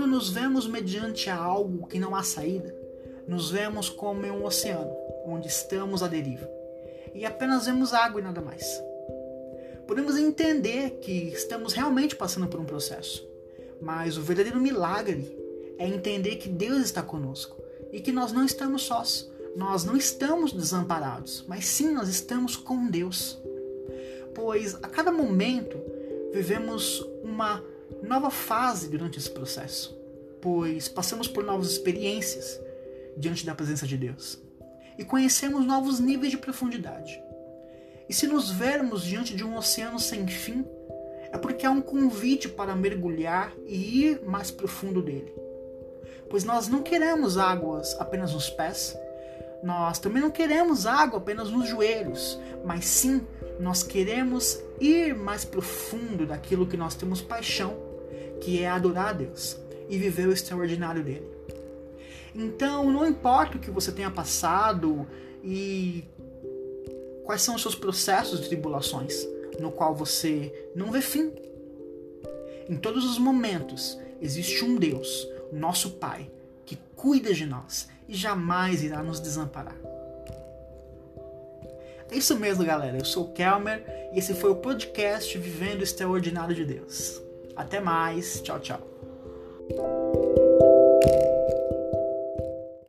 nos vemos mediante algo que não há saída, nos vemos como em um oceano, onde estamos à deriva, e apenas vemos água e nada mais. Podemos entender que estamos realmente passando por um processo, mas o verdadeiro milagre é entender que Deus está conosco e que nós não estamos sós, nós não estamos desamparados, mas sim nós estamos com Deus. Pois a cada momento vivemos uma nova fase durante esse processo, pois passamos por novas experiências diante da presença de Deus e conhecemos novos níveis de profundidade. E se nos vermos diante de um oceano sem fim, é porque há um convite para mergulhar e ir mais profundo dele. Pois nós não queremos águas apenas nos pés, nós também não queremos água apenas nos joelhos, mas sim nós queremos ir mais profundo daquilo que nós temos paixão, que é adorar a Deus e viver o extraordinário dele. Então, não importa o que você tenha passado e quais são os seus processos de tribulações, no qual você não vê fim. Em todos os momentos existe um Deus, nosso Pai, que cuida de nós e jamais irá nos desamparar. É isso mesmo, galera. Eu sou o Kelmer e esse foi o podcast Vivendo o Extraordinário de Deus. Até mais. Tchau, tchau.